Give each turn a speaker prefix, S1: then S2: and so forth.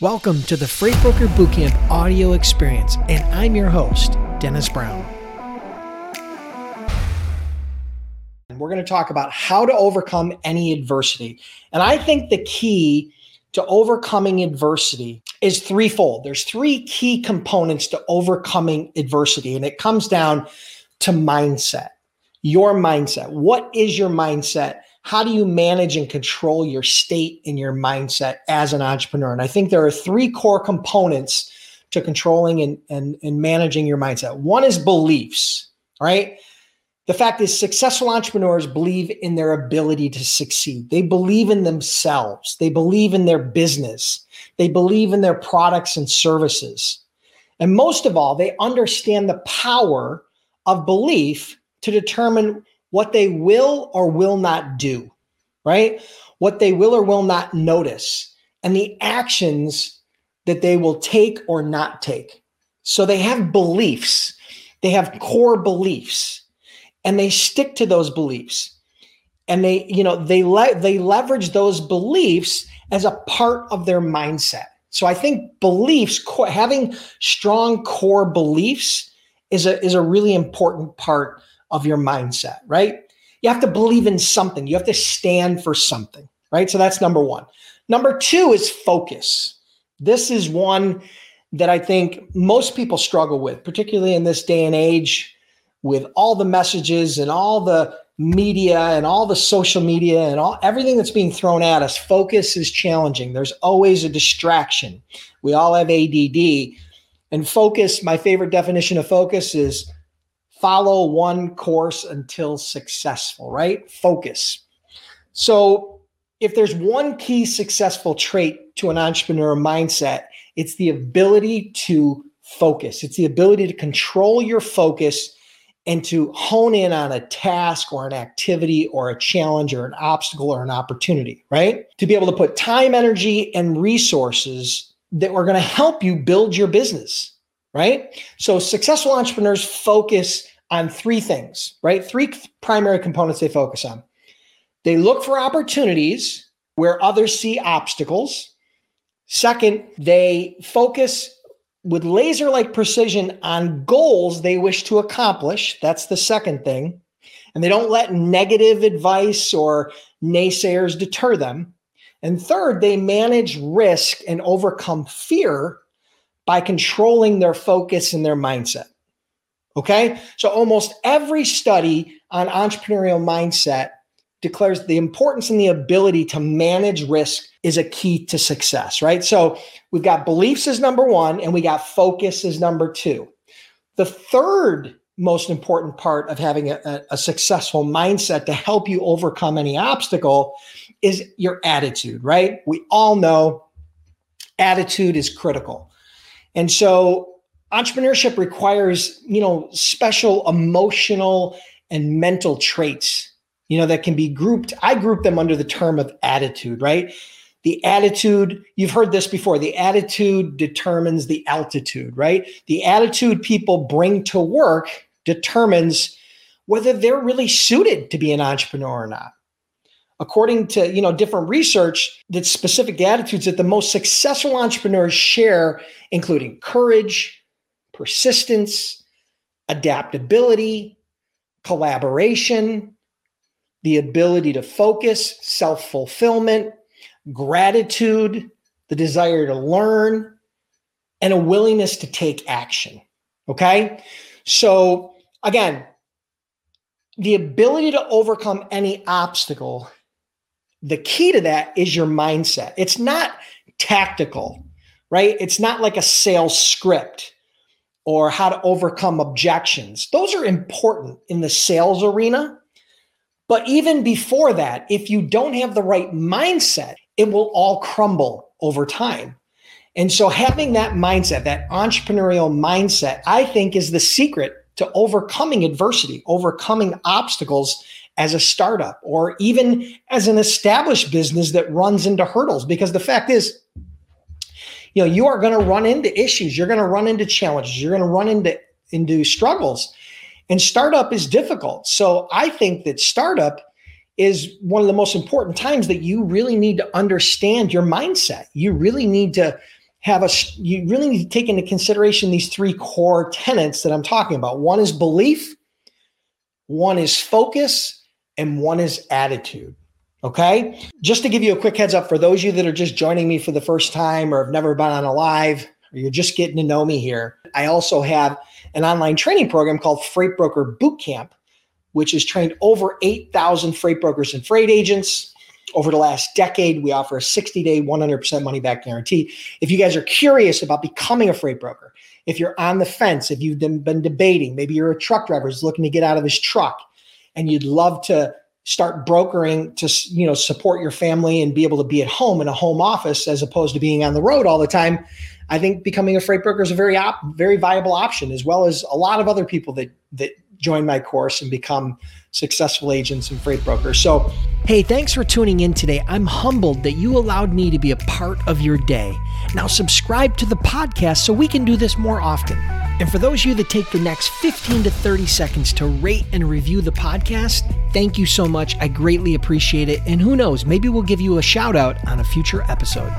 S1: Welcome to the Freight Broker Bootcamp audio experience, and I'm your host, Dennis Brown. We're going to talk about how to overcome any adversity. And I think the key to overcoming adversity is threefold. There's three key components to overcoming adversity, and it comes down to mindset. Your mindset. What is your mindset? how do you manage and control your state and your mindset as an entrepreneur? And I think there are three core components to controlling and, and, and managing your mindset. One is beliefs, right? The fact is, successful entrepreneurs believe in their ability to succeed. They believe in themselves. They believe in their business. They believe in their products and services. And most of all, they understand the power of belief to determine what they will or will not do, right? What they will or will not notice, and the actions that they will take or not take. So they have beliefs, they have core beliefs, and they stick to those beliefs. And they, you know, they le- they leverage those beliefs as a part of their mindset. So I think beliefs, having strong core beliefs, is a is a really important part of your mindset, right? You have to believe in something. You have to stand for something, right? So that's number one. Number two is focus. This is one that I think most people struggle with, particularly in this day and age with all the messages and all the media and all the social media and all everything that's being thrown at us focus is challenging there's always a distraction we all have ADD and focus my favorite definition of focus is follow one course until successful, right? Focus. So, if there's one key successful trait to an entrepreneur mindset, it's the ability to focus. It's the ability to control your focus and to hone in on a task or an activity or a challenge or an obstacle or an opportunity, right? To be able to put time, energy, and resources that are going to help you build your business right? So successful entrepreneurs focus on three things, right? Three primary components they focus on. They look for opportunities where others see obstacles. Second, they focus with laser like precision on goals they wish to accomplish. That's the second thing. And they don't let negative advice or naysayers deter them. And third, they manage risk and overcome fear by controlling their focus and their mindset. Okay. So almost every study on entrepreneurial mindset declares the importance and the ability to manage risk is a key to success, right? So we've got beliefs as number one, and we got focus as number two. The third most important part of having a, a, successful mindset to help you overcome any obstacle is your attitude, right? We all know attitude is critical. And so entrepreneurship requires, you know, special emotional and mental traits, you know, that can be grouped. I group them under the term of attitude, right? The attitude, you've heard this before, the attitude determines the altitude, right? The attitude people bring to work determines whether they're really suited to be an entrepreneur or not according to you know different research that specific attitudes that the most successful entrepreneurs share including courage persistence adaptability collaboration the ability to focus self-fulfillment gratitude the desire to learn and a willingness to take action okay so again the ability to overcome any obstacle the key to that is your mindset. It's not tactical, right? It's not like a sales script or how to overcome objections. Those are important in the sales arena. But even before that, if you don't have the right mindset, it will all crumble over time. And so having that mindset, that entrepreneurial mindset, I think is the secret to overcoming adversity, overcoming obstacles as a startup or even as an established business that runs into hurdles because the fact is you know you are going to run into issues. You're going to run into challenges. You're going to run into into struggles. And startup is difficult. So i think that startup is one of the most important times that you really need to understand your mindset. You really need to have a you really need to take into consideration these three core tenets that I'm talking about. One is belief, one is focus, and one is attitude. Okay. Just to give you a quick heads up for those of you that are just joining me for the first time or have never been on a live or you're just getting to know me here, I also have an online training program called Freight Broker Bootcamp, which has trained over 8,000 freight brokers and freight agents. Over the last decade, we offer a 60 day, 100% money back guarantee. If you guys are curious about becoming a freight broker, if you're on the fence, if you've been, debating, maybe you're a truck driver who's looking to get out of his truck and you'd love to start brokering to you know support your family and be able to be at home in a home office as opposed to being on the road all the time i think becoming a freight broker is a very op- very viable option as well as a lot of other people that that join my course and become successful agents and freight brokers. So hey thanks for tuning in today. I'm humbled that you allowed me to be a part of your day. Now subscribe to the podcast so we can do this more often and for those of you that take the next 15 to 30 seconds to rate and review the podcast, thank you so much. I greatly appreciate it. And who knows, maybe we'll give you a shout out on a future episode.